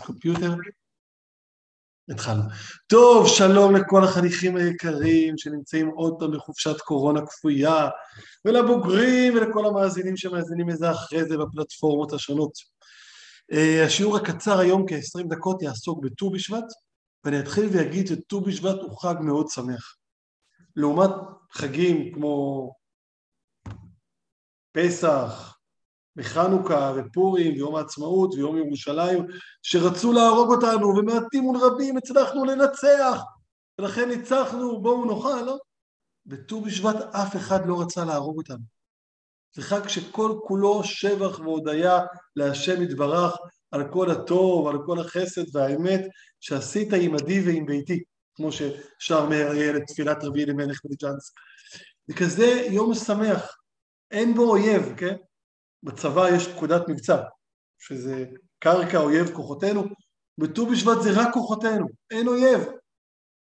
קומפיוטר. התחלנו. טוב, שלום לכל החניכים היקרים שנמצאים עוד פעם בחופשת קורונה כפויה, ולבוגרים ולכל המאזינים שמאזינים לזה אחרי זה בפלטפורמות השונות. Uh, השיעור הקצר היום כ-20 דקות יעסוק בט"ו בשבט, ואני אתחיל ואגיד שט"ו בשבט הוא חג מאוד שמח. לעומת חגים כמו פסח, בחנוכה ופורים ויום העצמאות ויום ירושלים, שרצו להרוג אותנו, ומעטים מול רבים הצלחנו לנצח, ולכן ניצחנו, בואו נאכל, לא? בט"ו בשבט אף אחד לא רצה להרוג אותנו. זה חג שכל כולו שבח והודיה להשם יתברך על כל הטוב, על כל החסד והאמת שעשית עמדי ועם ביתי, כמו ששר מאיר אריאל את תפילת רבי אלימלך בליג'אנס. זה כזה יום שמח, אין בו אויב, כן? בצבא יש פקודת מבצע, שזה קרקע אויב כוחותינו, בט"ו בשבט זה רק כוחותינו, אין אויב.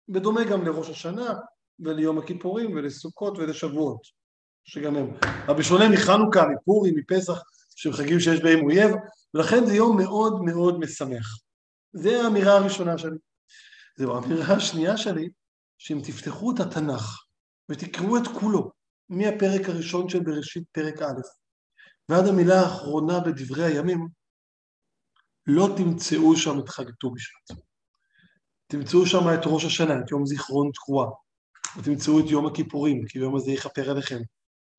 בדומה גם לראש השנה וליום הכיפורים ולסוכות ולשבועות, שגם הם. אבל בשונה מחנוכה, מפורים, מפסח, שהם חגים שיש בהם אויב, ולכן זה יום מאוד מאוד משמח. זה האמירה הראשונה שלי. זו האמירה השנייה שלי, שאם תפתחו את התנ"ך ותקראו את כולו, מהפרק הראשון של בראשית פרק א', ועד המילה האחרונה בדברי הימים, לא תמצאו שם את חג ט"ו בשבט. תמצאו שם את ראש השנה, את יום זיכרון תקועה, ותמצאו את יום הכיפורים, כי ביום הזה יכפר עליכם,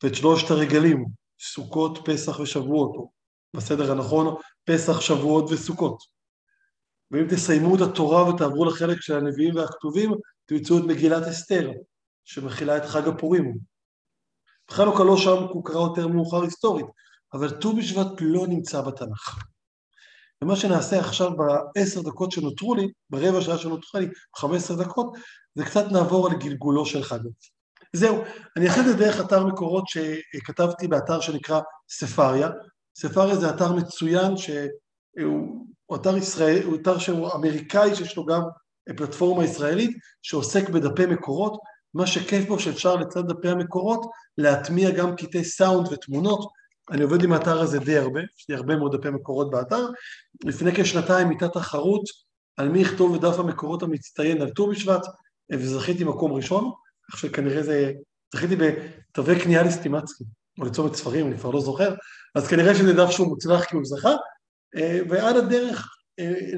ואת שלושת הרגלים, סוכות, פסח ושבועות, או בסדר הנכון, פסח, שבועות וסוכות. ואם תסיימו את התורה ותעברו לחלק של הנביאים והכתובים, תמצאו את מגילת אסתר, שמכילה את חג הפורים. חנוכה לא שם, הוא קרא יותר מאוחר היסטורית, אבל ט"ו בשבט לא נמצא בתנ"ך. ומה שנעשה עכשיו בעשר דקות שנותרו לי, ברבע שעה שנותרו לי, בחמש עשרה דקות, זה קצת נעבור על גלגולו של חג. זהו, אני את זה דרך אתר מקורות שכתבתי באתר שנקרא ספריה. ספריה זה אתר מצוין שהוא אתר ישראל, הוא אתר שהוא אמריקאי שיש לו גם פלטפורמה ישראלית שעוסק בדפי מקורות, מה שכיף בו שאפשר לצד דפי המקורות להטמיע גם קטעי סאונד ותמונות, אני עובד עם האתר הזה די הרבה, יש לי הרבה מאוד דפי מקורות באתר. לפני כשנתיים הייתה תחרות על מי יכתוב את דף המקורות המצטיין על ט"ו בשבט, וזכיתי מקום ראשון, כך שכנראה זה, זכיתי בתווי קנייה לסטימצקי, או לצומת ספרים, אני כבר לא זוכר, אז כנראה שזה דף שהוא מוצלח כי הוא זכה, ועל הדרך,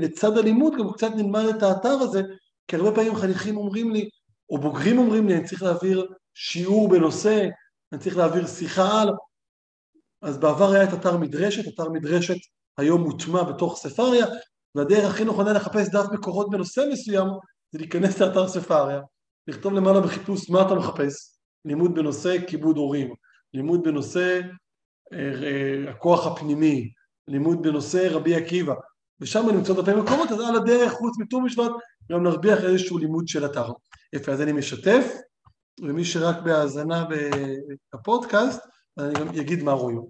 לצד הלימוד, גם קצת נלמד את האתר הזה, כי הרבה פעמים חניכים אומרים לי, או בוגרים אומרים לי, אני צריך להעביר שיעור בנושא, אני צריך להעביר שיחה על, אז בעבר היה את אתר מדרשת, אתר מדרשת היום מוטמע בתוך ספריה, והדרך הכי נכונה לחפש דף מקורות בנושא מסוים זה להיכנס לאתר ספריה, לכתוב למעלה בחיפוש מה אתה מחפש, לימוד בנושא כיבוד הורים, לימוד בנושא אה, אה, הכוח הפנימי, לימוד בנושא רבי עקיבא, ושם נמצא דפי מקורות, אז על הדרך חוץ מט"ו בשבט גם נרוויח איזשהו לימוד של אתר. יפה, אז אני משתף, ומי שרק בהאזנה בפודקאסט, אני גם אגיד מה רואים.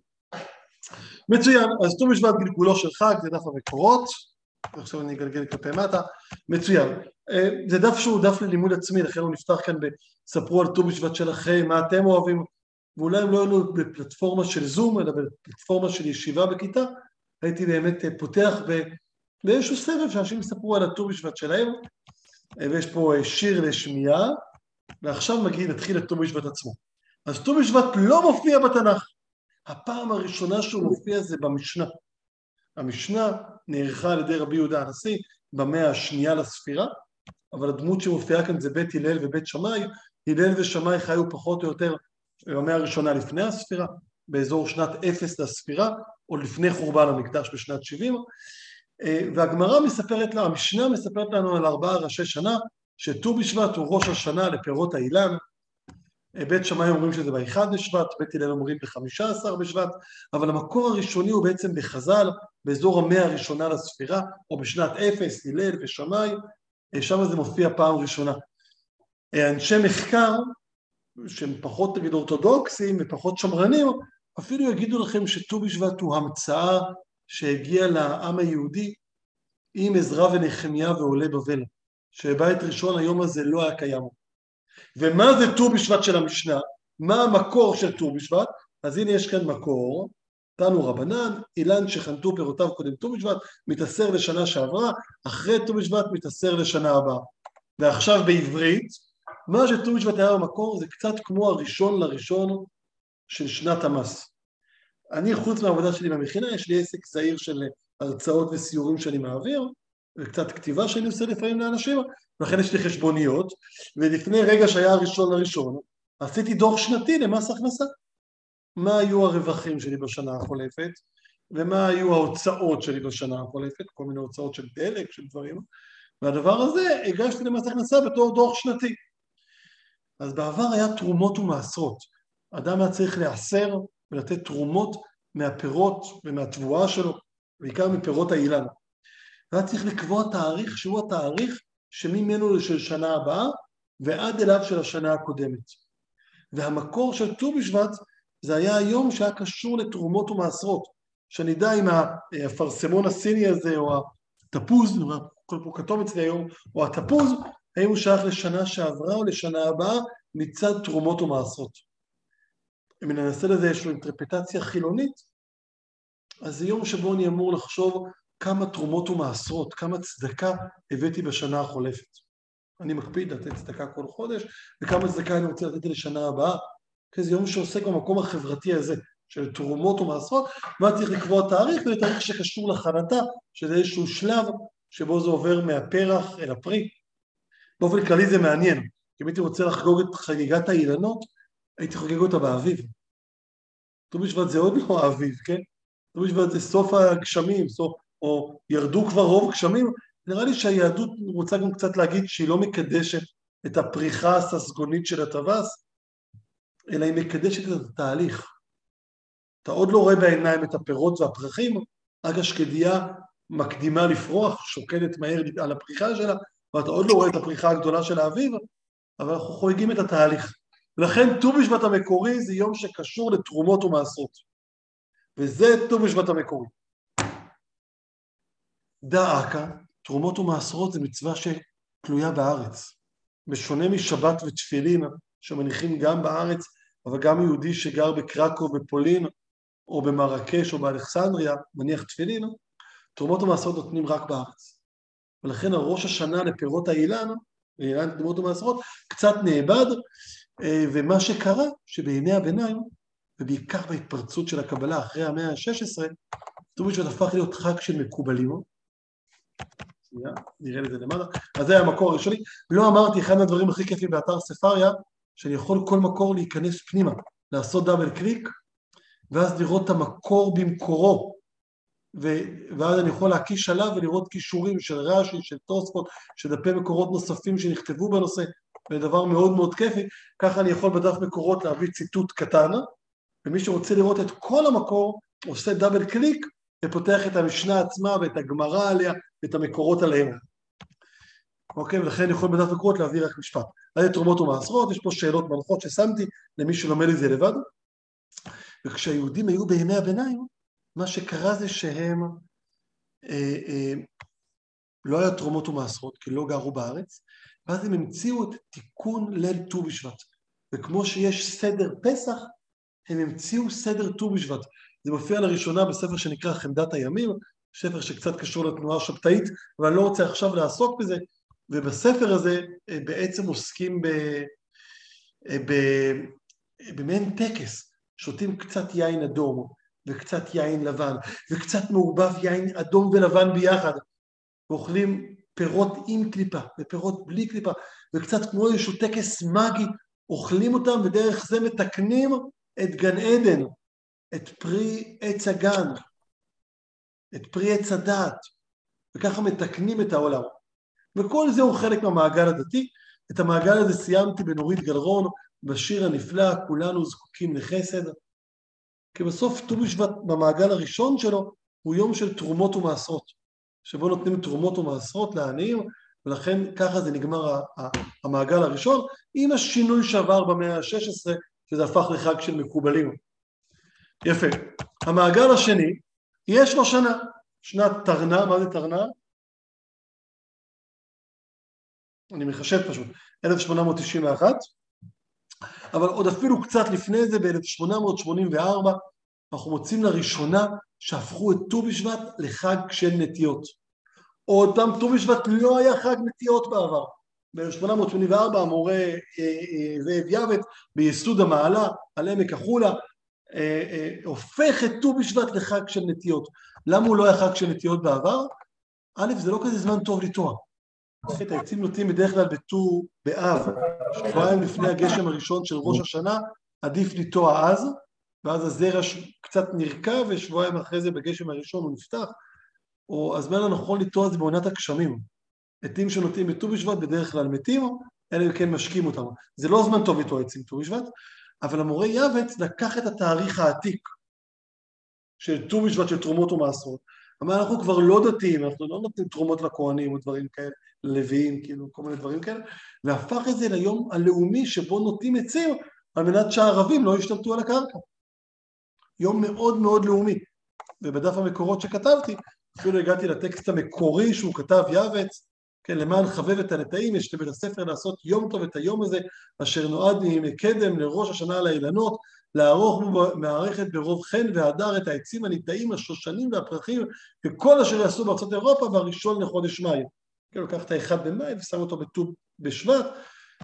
מצוין, אז ט"ו בשבט גלגולו של חג, זה דף המקורות, ועכשיו אני אגלגל כלפי מטה, מצוין. אה, זה דף שהוא דף ללימוד עצמי, לכן הוא נפתח כאן ב"ספרו על ט"ו בשבט שלכם, מה אתם אוהבים", ואולי הם לא היינו בפלטפורמה של זום, אלא בפלטפורמה של ישיבה בכיתה, הייתי באמת אה, פותח באיזשהו סבב שאנשים יספרו על הט"ו בשבט שלהם, אה, ויש פה שיר לשמיעה, ועכשיו מגיע, נתחיל את ט"ו בשבט עצמו. אז ט"ו בשבט לא מופיע בתנ"ך. הפעם הראשונה שהוא מופיע זה במשנה. המשנה נערכה על ידי רבי יהודה הנשיא במאה השנייה לספירה, אבל הדמות שמופיעה כאן זה בית הלל ובית שמאי, הלל ושמאי חיו פחות או יותר במאה הראשונה לפני הספירה, באזור שנת אפס לספירה, או לפני חורבן המקדש בשנת 70, והגמרא מספרת לה, המשנה מספרת לנו על ארבעה ראשי שנה, שט"ו בשבט הוא ראש השנה לפירות האילן, בית שמאי אומרים שזה באחד בשבט, בית הלל אומרים בחמישה עשר בשבט, אבל המקור הראשוני הוא בעצם בחז"ל, באזור המאה הראשונה לספירה, או בשנת אפס, הלל ושמאי, שם זה מופיע פעם ראשונה. אנשי מחקר, שהם פחות נגיד אורתודוקסים ופחות שמרנים, אפילו יגידו לכם שט"ו בשבט הוא המצאה שהגיעה לעם היהודי עם עזרא ונחמיה ועולי בבל, שבבית ראשון היום הזה לא היה קיים. ומה זה ט"ו בשבט של המשנה? מה המקור של ט"ו בשבט? אז הנה יש כאן מקור, תנו רבנן, אילן שחנתו פירותיו קודם ט"ו בשבט, מתעשר לשנה שעברה, אחרי ט"ו בשבט מתעשר לשנה הבאה. ועכשיו בעברית, מה שט"ו בשבט היה במקור זה קצת כמו הראשון לראשון של שנת המס. אני, חוץ מהעבודה שלי במכינה, יש לי עסק זעיר של הרצאות וסיורים שאני מעביר, וקצת כתיבה שאני עושה לפעמים לאנשים, ולכן יש לי חשבוניות, ולפני רגע שהיה הראשון לראשון, עשיתי דוח שנתי למס הכנסה. מה היו הרווחים שלי בשנה החולפת, ומה היו ההוצאות שלי בשנה החולפת, כל מיני הוצאות של דלק, של דברים, והדבר הזה הגשתי למס הכנסה בתור דוח שנתי. אז בעבר היה תרומות ומעשרות. אדם היה צריך להיאסר ולתת תרומות מהפירות ומהתבואה שלו, בעיקר מפירות האילן. והיה צריך לקבוע תאריך שהוא התאריך שממנו של שנה הבאה ועד אליו של השנה הקודמת. והמקור של ט"ו בשבט זה היה היום שהיה קשור לתרומות ומעשרות, שאני אדע אם האפרסמון הסיני הזה או התפוז, כל פה כתוב אצלי היום, או התפוז, האם הוא שייך לשנה שעברה או לשנה הבאה מצד תרומות ומעשרות. אם ננסה לזה איזושהי אינטרפטציה חילונית, אז זה יום שבו אני אמור לחשוב כמה תרומות ומעשרות, כמה צדקה הבאתי בשנה החולפת. אני מקפיד לתת צדקה כל חודש, וכמה צדקה אני רוצה לתת לשנה הבאה. זה יום שעוסק במקום החברתי הזה, של תרומות ומעשרות, ואז צריך לקבוע תאריך, וזה תאריך שקשור לחנתה, שזה איזשהו שלב שבו זה עובר מהפרח אל הפרי. באופן כללי זה מעניין, כי אם הייתי רוצה לחגוג את חגיגת האילנות, הייתי חוגג אותה באביב. ט"ו בשבט זה עוד לא האביב, כן? ט"ו בשבט זה סוף הגשמים, סוף, או ירדו כבר רוב גשמים, נראה לי שהיהדות רוצה גם קצת להגיד שהיא לא מקדשת את הפריחה הססגונית של הטווס, אלא היא מקדשת את התהליך. אתה עוד לא רואה בעיניים את הפירות והפרחים, רק השקדיה מקדימה לפרוח, שוקדת מהר על הפריחה שלה, ואתה עוד לא רואה את הפריחה הגדולה של האביב, אבל אנחנו חוגגים את התהליך. ולכן ט"ו בשבט המקורי זה יום שקשור לתרומות ומעשרות. וזה ט"ו בשבט המקורי. דא עקא, תרומות ומעשרות זה מצווה שתלויה בארץ. בשונה משבת ותפילין, שמניחים גם בארץ, אבל גם יהודי שגר בקרקו, בפולין, או במרקש או באלכסנדריה, מניח תפילין, תרומות ומעשרות נותנים רק בארץ. ולכן הראש השנה לפירות האילן, לאילן תרומות ומעשרות, קצת נאבד, אה, ומה שקרה, שבימי הביניים, ובעיקר בהתפרצות של הקבלה אחרי המאה ה-16, ט"ו בשבט הפך להיות חג של מקובלים. שנייה, נראה לזה למעלה. אז זה היה המקור הראשוני. לא אמרתי, אחד מהדברים הכי כיפים באתר ספריה, שאני יכול כל מקור להיכנס פנימה, לעשות דאבל קליק, ואז לראות את המקור במקורו, ו- ואז אני יכול להקיש עליו ולראות כישורים של רש"י, של תוספות, של דפי מקורות נוספים שנכתבו בנושא, זה דבר מאוד מאוד כיפי, ככה אני יכול בדף מקורות להביא ציטוט קטן, ומי שרוצה לראות את כל המקור, עושה דאבל קליק ופותח את המשנה עצמה ואת הגמרא עליה ואת המקורות עליהם. אוקיי? ולכן אני יכול בדף מקורות להביא רק משפט. היה תרומות ומעשרות, יש פה שאלות מנחות ששמתי למי שלומד את זה לבד. וכשהיהודים היו בימי הביניים, מה שקרה זה שהם, אה, אה, לא היה תרומות ומעשרות, כי לא גרו בארץ, ואז הם המציאו את תיקון ליל ט"ו בשבט. וכמו שיש סדר פסח, הם המציאו סדר ט"ו בשבט. זה מופיע לראשונה בספר שנקרא חמדת הימים, ספר שקצת קשור לתנועה השבתאית, אבל אני לא רוצה עכשיו לעסוק בזה, ובספר הזה אה, בעצם עוסקים ב, אה, ב, במעין טקס, שותים קצת יין אדום וקצת יין לבן וקצת מעורבב יין אדום ולבן ביחד ואוכלים פירות עם קליפה ופירות בלי קליפה וקצת כמו איזשהו טקס מגי אוכלים אותם ודרך זה מתקנים את גן עדן, את פרי עץ הגן, את פרי עץ הדעת וככה מתקנים את העולם. וכל זה הוא חלק מהמעגל הדתי. את המעגל הזה סיימתי בנורית גלרון, בשיר הנפלא, כולנו זקוקים לחסד. כי בסוף ט"ו בשבט במעגל הראשון שלו הוא יום של תרומות ומעשרות, שבו נותנים תרומות ומעשרות לעניים, ולכן ככה זה נגמר המעגל הראשון, עם השינוי שעבר במאה ה-16, שזה הפך לחג של מקובלים. יפה. המעגל השני, יש לו שנה, שנת תרנה, מה זה תרנה? אני מחשב פשוט, 1891, אבל עוד אפילו קצת לפני זה, ב-1884, אנחנו מוצאים לראשונה שהפכו את ט"ו בשבט לחג של נטיות. אותם ט"ו בשבט לא היה חג נטיות בעבר. ב-1884 המורה אה, אה, זאב יעבץ ביסוד המעלה על עמק החולה הופך את ט"ו בשבט לחג של נטיות. למה הוא לא היה חג של נטיות בעבר? א', זה לא כזה זמן טוב לטוע. את העצים נוטים בדרך כלל בט"ו באב, שבועיים לפני הגשם הראשון של ראש השנה, עדיף לטוע אז, ואז הזרע קצת נרקע ושבועיים אחרי זה בגשם הראשון הוא נפתח, או הזמן הנכון לטוע זה בעונת הגשמים. עטים שנוטעים בט"ו בשבט בדרך כלל מתים, אלא אם כן משקים אותם. זה לא זמן טוב לטוע עצים ט"ו בשבט, אבל המורה יעבץ לקח את התאריך העתיק של ט"ו בשבט של תרומות ומעשרות. אמר, אנחנו כבר לא דתיים, אנחנו לא נותנים תרומות לכהנים או דברים כאלה, לוויים, כאילו, כל מיני דברים כאלה, והפך את זה ליום הלאומי שבו נוטים עצים על מנת שהערבים לא ישתלטו על הקרקע. יום מאוד מאוד לאומי. ובדף המקורות שכתבתי, אפילו הגעתי לטקסט המקורי שהוא כתב יעבץ, כן, למען חבב את הנטעים, יש לבית הספר לעשות יום טוב את היום הזה, אשר נועד מקדם לראש השנה לאילנות, לערוך מערכת ברוב חן והדר את העצים הניטעים, השושנים והפרחים, וכל אשר יעשו בארצות אירופה, והראשון לחודש מאי. כן, לוקח את האחד במאי ושם אותו בט"ו בשבט,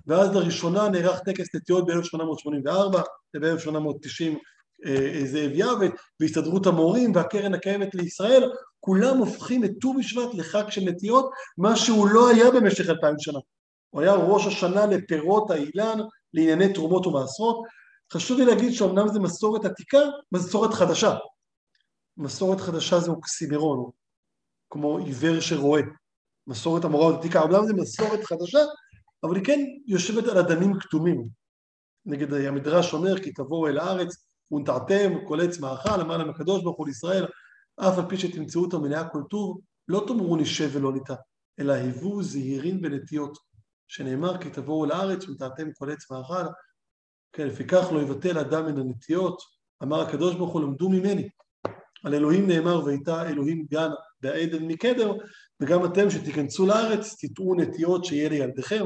ואז לראשונה נערך טקס נטיעות ב-1884, וב-1890 זאב יעבד, והסתדרות המורים והקרן הקיימת לישראל, כולם הופכים את ט"ו בשבט לחג של נטיות, מה שהוא לא היה במשך אלפיים שנה. הוא היה ראש השנה לפירות האילן, לענייני תרומות ומעשרות. חשוב לי להגיד שאומנם זו מסורת עתיקה, מסורת חדשה. מסורת חדשה זה אוקסימרון, כמו עיוור שרואה. מסורת המורה עתיקה, אומנם זו מסורת חדשה, אבל היא כן יושבת על אדנים כתומים. נגד המדרש אומר כי תבואו אל הארץ ונטעתם כל עץ מאכל למען הקדוש ברוך הוא לישראל אף על פי שתמצאו אותו מלאה כל טוב לא תאמרו נשב ולא ניטע אלא היוו זהירים בנטיות שנאמר כי תבואו לארץ ונטעתם כל עץ מאכל כן לפיכך לא יבטל אדם מן הנטיות אמר הקדוש ברוך הוא למדו ממני. על אלוהים נאמר והייתה אלוהים גן בעדן מקדר וגם אתם שתיכנסו לארץ תטעו נטיות שיהיה לילדיכם.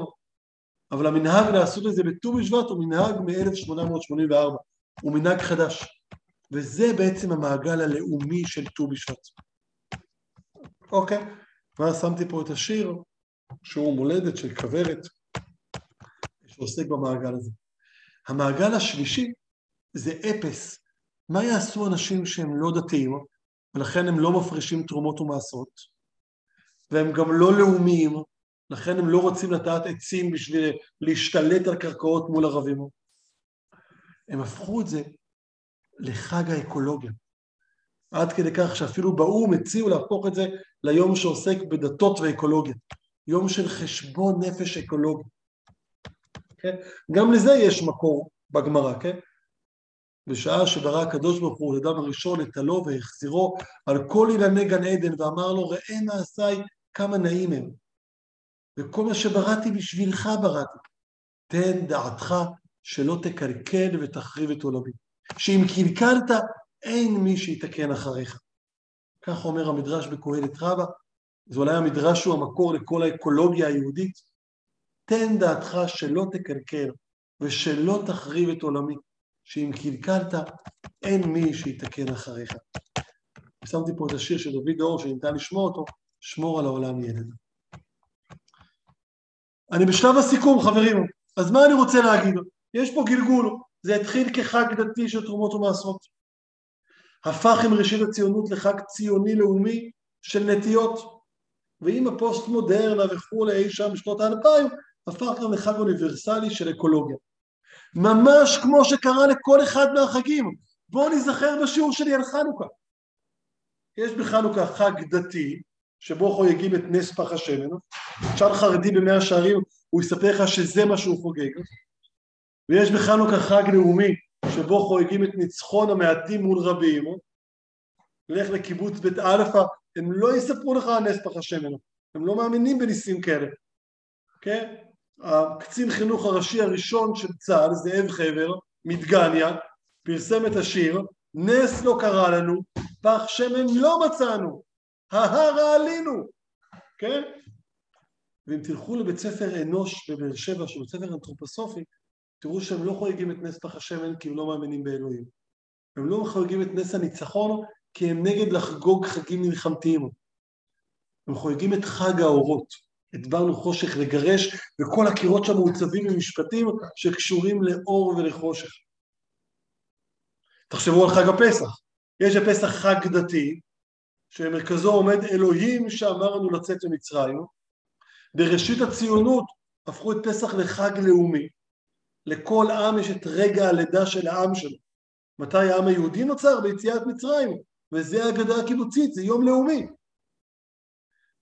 אבל המנהג לעשות את זה בט"ו בשבט הוא מנהג מ-1884 הוא מנהג חדש, וזה בעצם המעגל הלאומי של ט"ו בשבט. אוקיי, ואז שמתי פה את השיר, שהוא מולדת של כוורת, שעוסק במעגל הזה. המעגל השלישי זה אפס. מה יעשו אנשים שהם לא דתיים, ולכן הם לא מפרישים תרומות ומעשרות, והם גם לא לאומיים, לכן הם לא רוצים לטעת עצים בשביל להשתלט על קרקעות מול ערבים. הם הפכו את זה לחג האקולוגיה. עד כדי כך שאפילו באו"ם הציעו להפוך את זה ליום שעוסק בדתות ואקולוגיה. יום של חשבון נפש אקולוגי. כן? גם לזה יש מקור בגמרא, כן? בשעה שברא הקדוש ברוך הוא לאדם הראשון את הלא והחזירו על כל אילני גן עדן ואמר לו ראה מעשיי כמה נעים הם וכל מה שבראתי בשבילך בראתי תן דעתך שלא תקלקל ותחריב את עולמי. שאם קלקלת, אין מי שיתקן אחריך. כך אומר המדרש בקהלת רבה, זה אולי המדרש הוא המקור לכל האקולוגיה היהודית. תן דעתך שלא תקלקל ושלא תחריב את עולמי, שאם קלקלת, אין מי שיתקן אחריך. שמתי פה את השיר של דוד דור שניתן לשמוע אותו, שמור על העולם ילד. אני בשלב הסיכום, חברים, אז מה אני רוצה להגיד? יש פה גלגול, זה התחיל כחג דתי של תרומות ומעשרות. הפך עם ראשית הציונות לחג ציוני לאומי של נטיות, ועם הפוסט מודרנה וכולי אי שם בשנות האלפיים, הפך גם לחג אוניברסלי של אקולוגיה. ממש כמו שקרה לכל אחד מהחגים. בואו נזכר בשיעור שלי על חנוכה. יש בחנוכה חג דתי, שבו חוגגים את נס פח השמן, תשאל חרדי במאה שערים, הוא יספר לך שזה מה שהוא חוגג, ויש בחנוכה חג לאומי שבו חוגגים את ניצחון המעטים מול רבים, לך לקיבוץ בית אלפא, הם לא יספרו לך על נס פח השמן, הם לא מאמינים בניסים כאלה, כן? הקצין חינוך הראשי הראשון של צה"ל, זאב חבר, מדגניה, פרסם את השיר, נס לא קרה לנו, פח שמן לא מצאנו, ההרה עלינו, כן? ואם תלכו לבית ספר אנוש בבאר שבע, שהוא בית ספר אנתרופוסופי, תראו שהם לא חוגגים את נס פח השמן כי הם לא מאמינים באלוהים. הם לא חוגגים את נס הניצחון כי הם נגד לחגוג חגים מלחמתיים. הם חוגגים את חג האורות, את ברנו חושך לגרש, וכל הקירות שם מעוצבים במשפטים שקשורים לאור ולחושך. תחשבו על חג הפסח. יש בפסח חג דתי, שבמרכזו עומד אלוהים שאמר לנו לצאת ממצרים. בראשית הציונות הפכו את פסח לחג לאומי. לכל עם יש את רגע הלידה של העם שלו. מתי העם היהודי נוצר? ביציאת מצרים, וזה האגדה הקיבוצית, זה יום לאומי.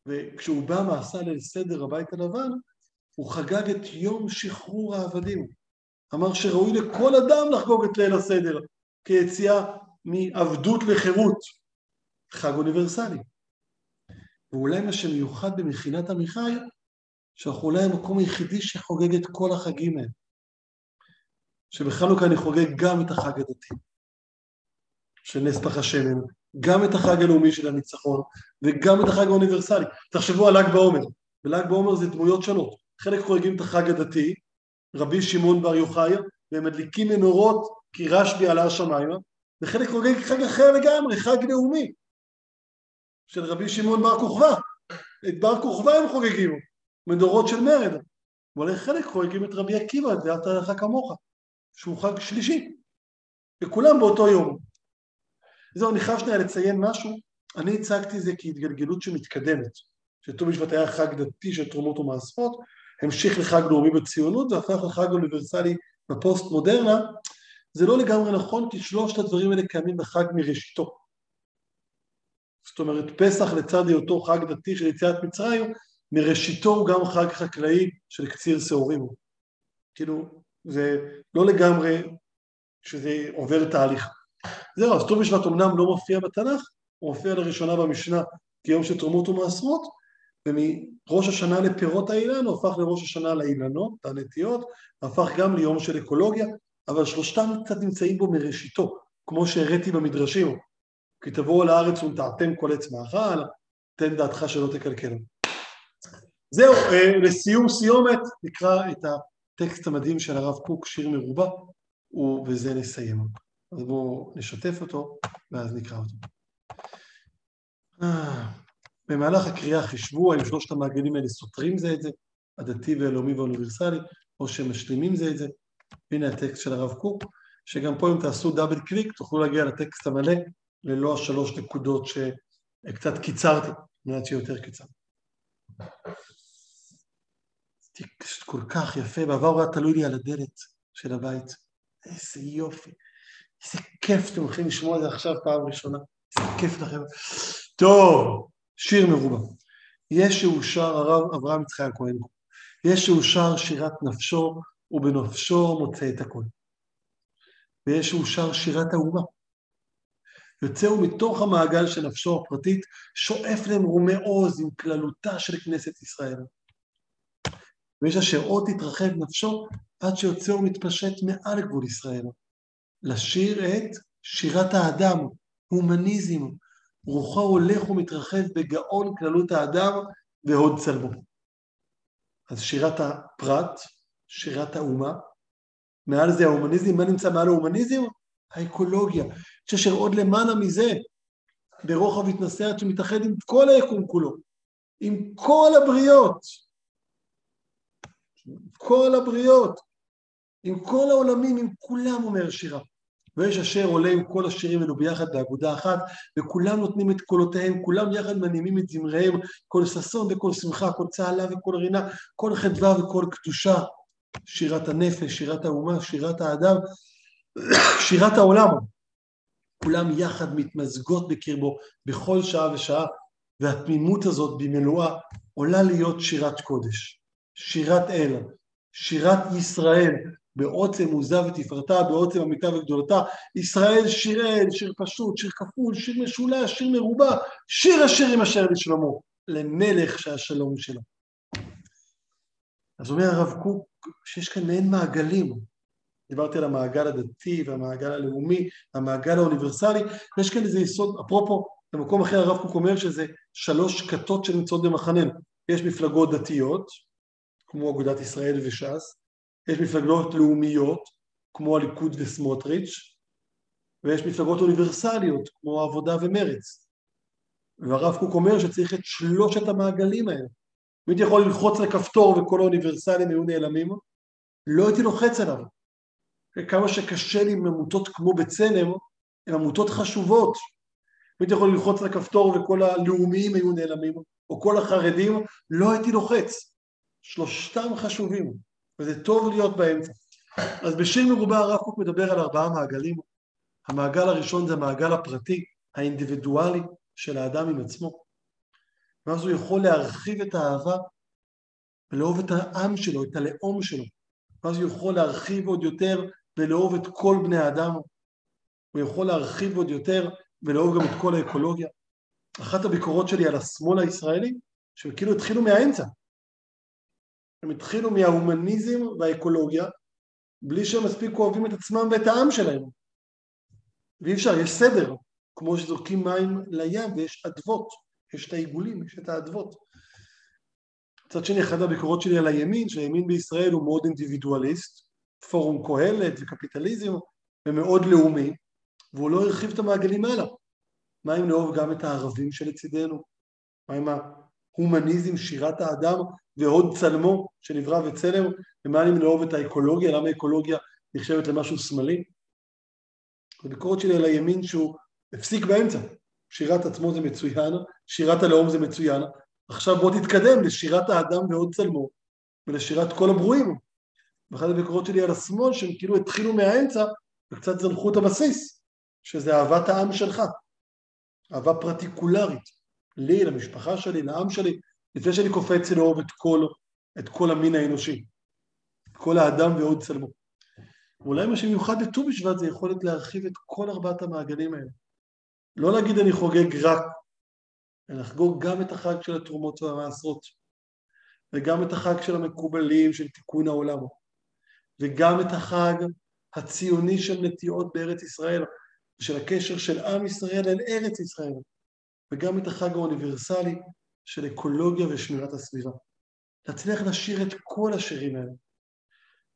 וכשהוא בא מעשה ליל סדר הבית הלבן, הוא חגג את יום שחרור העבדים. אמר שראוי לכל אדם לחגוג את ליל הסדר כיציאה מעבדות לחירות, חג אוניברסלי. ואולי מה שמיוחד במכינת עמיחי, שאנחנו אולי המקום היחידי שחוגג את כל החגים האלה. שבחנוכה אני חוגג גם את החג הדתי של נס פח השמן, גם את החג הלאומי של הניצחון וגם את החג האוניברסלי. תחשבו על ל"ג בעומר, בל"ג בעומר זה דמויות שונות. חלק חוגגים את החג הדתי, רבי שמעון בר יוחאי, והם מדליקים מנורות כי רשב"י עלה השמיימה, וחלק חוגג חג אחר לגמרי, חג לאומי, של רבי שמעון בר כוכבא. את בר כוכבא הם חוגגים, מנורות של מרד. אבל חלק חוגגים את רבי עקיבא, את ואהבת לך כמוך. שהוא חג שלישי, וכולם באותו יום. זהו, אני חייב שנייה לציין משהו, אני הצגתי זה כהתגלגלות שמתקדמת, שט"ו בשבט היה חג דתי של תרומות ומעשרות, המשיך לחג לאומי בציונות והפך לחג אוניברסלי בפוסט מודרנה, זה לא לגמרי נכון כי שלושת הדברים האלה קיימים בחג מראשיתו. זאת אומרת, פסח לצד היותו חג דתי של יציאת מצרים, מראשיתו הוא גם חג חקלאי של קציר שעורים. כאילו, זה לא לגמרי שזה עובר תהליך. זהו, אז ט"ו בשבט אמנם לא מופיע בתנ"ך, הוא מופיע לראשונה במשנה כיום של תרומות ומעשרות, ומראש השנה לפירות האילן הוא הפך לראש השנה לאילנות, הנטיות, הפך גם ליום של אקולוגיה, אבל שלושתם קצת נמצאים בו מראשיתו, כמו שהראיתי במדרשים, כי תבואו לארץ ונטעתם כל עץ מאכל, תן דעתך שלא תקלקל. זהו, אה, לסיום סיומת נקרא את ה... טקסט המדהים של הרב קוק, שיר מרובע, ובזה נסיים. אז בואו נשתף אותו, ואז נקרא אותו. אה, במהלך הקריאה חישבו האם שלושת המעגלים האלה סותרים זה את זה, הדתי והלאומי והאוניברסלי, או שהם משלימים זה את זה. הנה הטקסט של הרב קוק, שגם פה אם תעשו דאבל קליק תוכלו להגיע לטקסט המלא, ללא השלוש נקודות שקצת קיצרתי, מעט שיותר קצר. כל כך יפה, בעבר הוא היה תלוי לי על הדלת של הבית. איזה יופי. איזה כיף שאתם הולכים לשמוע את זה עכשיו פעם ראשונה. איזה כיף לכם. טוב, שיר מרובע. יש שאושר הרב אברהם יצחק הכהן. יש שאושר שירת נפשו, ובנפשו מוצא את הכל. ויש שאושר שירת האומה. יוצאו מתוך המעגל של נפשו הפרטית, שואף למרומי עוז עם כללותה של כנסת ישראל. ויש אשר עוד תתרחב נפשו עד שיוצא ומתפשט מעל גבול ישראל. לשיר את שירת האדם, הומניזם, רוחו הולך ומתרחב בגאון כללות האדם והוד צלמו. אז שירת הפרט, שירת האומה, מעל זה ההומניזם, מה נמצא מעל ההומניזם? האקולוגיה. יש אשר עוד למעלה מזה, ברוחב התנסה שמתאחד עם כל היקום כולו, עם כל הבריות, כל הבריות, עם כל העולמים, עם כולם, אומר שירה. ויש אשר עולה עם כל השירים האלו ביחד באגודה אחת, וכולם נותנים את קולותיהם, כולם יחד מנימים את זמריהם, כל ששון וכל שמחה, כל צהלה וכל רינה, כל חדווה וכל קדושה, שירת הנפש, שירת האומה, שירת האדם, שירת העולם. כולם יחד מתמזגות בקרבו בכל שעה ושעה, והתמימות הזאת במלואה עולה להיות שירת קודש. שירת אל, שירת ישראל, בעוצם עוזה ותפארתה, בעוצם אמיתה וגדולתה, ישראל שיר אל, שיר פשוט, שיר כפול, שיר משולש, שיר מרובע, שיר השירים אשר לשלמה, למלך שהשלום שלו. אז אומר הרב קוק שיש כאן מעין מעגלים, דיברתי על המעגל הדתי והמעגל הלאומי, המעגל האוניברסלי, ויש כאן איזה יסוד, אפרופו, במקום אחר הרב קוק אומר שזה שלוש כתות שנמצאות במחננו, יש מפלגות דתיות, כמו אגודת ישראל וש"ס, יש מפלגות לאומיות, כמו הליכוד וסמוטריץ', ויש מפלגות אוניברסליות, כמו עבודה ומרץ. והרב קוק אומר שצריך את שלושת המעגלים האלה. אם הייתי יכול ללחוץ לכפתור וכל האוניברסלים היו נעלמים, לא הייתי לוחץ עליו. כמה שקשה לי עם עמותות כמו בצלם, הן עמותות חשובות. אם הייתי יכול ללחוץ לכפתור וכל הלאומיים היו נעלמים, או כל החרדים, לא הייתי לוחץ. שלושתם חשובים, וזה טוב להיות באמצע. אז בשיר מרובה הרב קוק מדבר על ארבעה מעגלים. המעגל הראשון זה המעגל הפרטי, האינדיבידואלי של האדם עם עצמו. ואז הוא יכול להרחיב את האהבה ולאהוב את העם שלו, את הלאום שלו. ואז הוא יכול להרחיב עוד יותר ולאהוב את כל בני האדם. הוא יכול להרחיב עוד יותר ולאהוב גם את כל האקולוגיה. אחת הביקורות שלי על השמאל הישראלי, שהם כאילו התחילו מהאמצע. הם התחילו מההומניזם והאקולוגיה, בלי שהם מספיק אוהבים את עצמם ואת העם שלהם. ואי אפשר, יש סדר, כמו שזורקים מים לים ויש אדוות, יש את העיגולים, יש את האדוות. מצד שני, אחת הביקורות שלי על הימין, שהימין בישראל הוא מאוד אינדיבידואליסט, פורום קהלת וקפיטליזם, ומאוד לאומי, והוא לא הרחיב את המעגלים האלה. מה אם נאהוב גם את הערבים שלצידנו? מה עם ההומניזם, שירת האדם והוד צלמו שנברא וצלם? ומה אם נאהוב את האקולוגיה? למה האקולוגיה נחשבת למשהו שמאלי? הביקורת שלי על הימין שהוא הפסיק באמצע. שירת עצמו זה מצוין, שירת הלאום זה מצוין, עכשיו בוא תתקדם לשירת האדם והוד צלמו ולשירת כל הברואים. ואחת הביקורות שלי על השמאל שהם כאילו התחילו מהאמצע וקצת זנחו את הבסיס, שזה אהבת העם שלך, אהבה פרטיקולרית, לי, למשפחה שלי, לעם שלי, לפני שאני קופץ לאהוב את כל, את כל המין האנושי, את כל האדם והוד צלמו. ואולי מה שמיוחד לט"ו בשבט זה יכולת להרחיב את כל ארבעת המעגלים האלה. לא להגיד אני חוגג רק, אלא לחגוג גם את החג של התרומות והמעשרות, וגם את החג של המקובלים של תיקון העולם, וגם את החג הציוני של נטיעות בארץ ישראל, ושל הקשר של עם ישראל אל ארץ ישראל, וגם את החג האוניברסלי של אקולוגיה ושמירת הסביבה. להצליח לשיר את כל השירים האלה,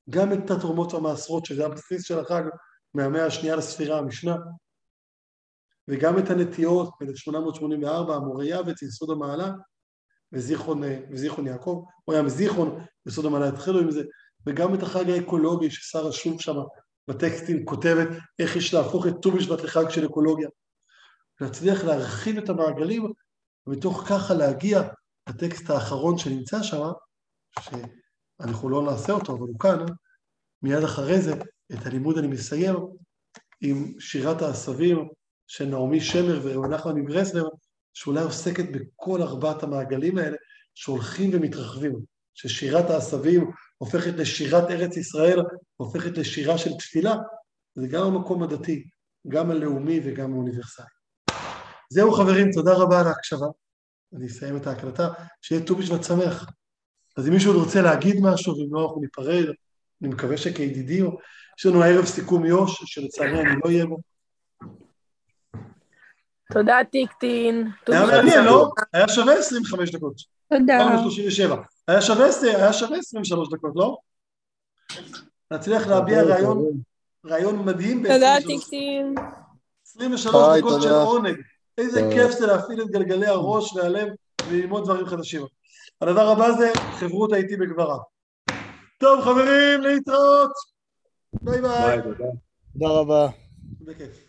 גם את התרומות והמעשרות, שזה הבסיס של החג מהמאה השנייה לספירה, המשנה, וגם את הנטיעות ב-1884, המוריה ואת יסוד המעלה וזיכרון, וזיכרון יעקב, הוא היה מזיכרון, יסוד המעלה התחילו עם זה, וגם את החג האקולוגי ששרה שוב שם בטקסטים כותבת איך יש להפוך את ט"ו בשבט לחג של אקולוגיה. להצליח להרחיב את המעגלים, ומתוך ככה להגיע לטקסט האחרון שנמצא שם, שאנחנו לא נעשה אותו, אבל הוא כאן, מיד אחרי זה, את הלימוד אני מסיים עם שירת העשבים של נעמי שמר ונחמן מברסלר, שאולי עוסקת בכל ארבעת המעגלים האלה שהולכים ומתרחבים, ששירת העשבים הופכת לשירת ארץ ישראל, הופכת לשירה של תפילה, זה גם המקום הדתי, גם הלאומי וגם האוניברסלי. זהו חברים, תודה רבה על ההקשבה. אני אסיים את ההקלטה, שיהיה ט"ו בשבט שמח. אז אם מישהו עוד רוצה להגיד משהו, ואם לא אנחנו ניפרד, אני מקווה שכידידים, יש לנו הערב סיכום יו"ש, שלצערי אני לא אהיה בו. תודה, טיקטין. היה מעניין, לא? היה שווה 25 דקות. תודה. 37. היה שווה, היה שווה 23 דקות, לא? נצליח להביע רעיון, רעיון מדהים ב-23 תודה, טיקטין. 23 דקות של עונג. איזה כיף זה להפעיל את גלגלי הראש והלב וללמוד דברים חדשים. הדבר הבא זה חברות איתי בגברה. טוב, חברים, להתראות. ביי ביי. תודה רבה. בכיף.